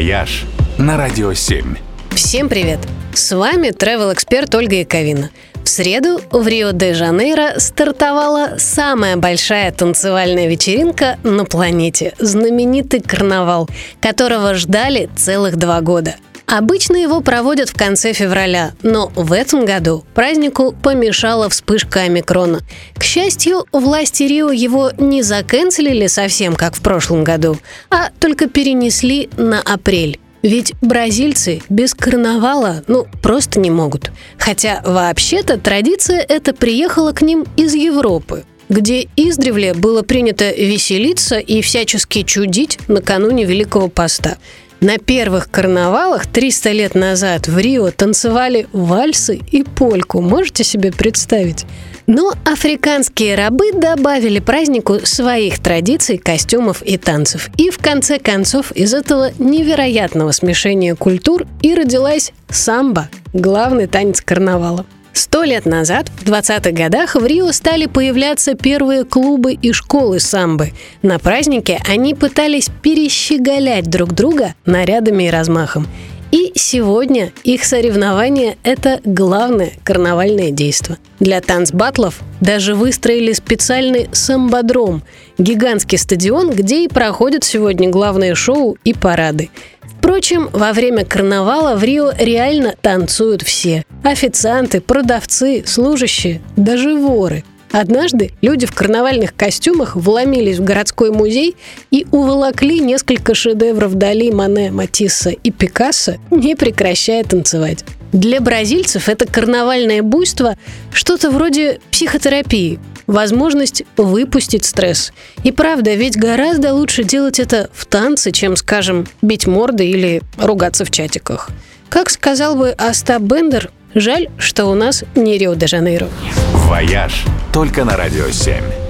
«Вояж» на Радио 7. Всем привет! С вами travel эксперт Ольга Яковина. В среду в Рио-де-Жанейро стартовала самая большая танцевальная вечеринка на планете – знаменитый карнавал, которого ждали целых два года – Обычно его проводят в конце февраля, но в этом году празднику помешала вспышка омикрона. К счастью, власти Рио его не заканцелили совсем, как в прошлом году, а только перенесли на апрель. Ведь бразильцы без карнавала, ну, просто не могут. Хотя вообще-то традиция эта приехала к ним из Европы где издревле было принято веселиться и всячески чудить накануне Великого Поста. На первых карнавалах 300 лет назад в Рио танцевали вальсы и польку. Можете себе представить? Но африканские рабы добавили празднику своих традиций, костюмов и танцев. И в конце концов из этого невероятного смешения культур и родилась самбо, главный танец карнавала. Сто лет назад, в 20-х годах, в Рио стали появляться первые клубы и школы самбы. На празднике они пытались перещеголять друг друга нарядами и размахом. И сегодня их соревнования – это главное карнавальное действо. Для танцбатлов даже выстроили специальный самбодром – гигантский стадион, где и проходят сегодня главные шоу и парады. Впрочем, во время карнавала в Рио реально танцуют все. Официанты, продавцы, служащие, даже воры. Однажды люди в карнавальных костюмах вломились в городской музей и уволокли несколько шедевров Дали, Мане, Матисса и Пикассо, не прекращая танцевать. Для бразильцев это карнавальное буйство что-то вроде психотерапии, возможность выпустить стресс. И правда, ведь гораздо лучше делать это в танце, чем, скажем, бить морды или ругаться в чатиках. Как сказал бы Остап Бендер, жаль, что у нас не Рио-де-Жанейро. «Вояж» только на «Радио 7».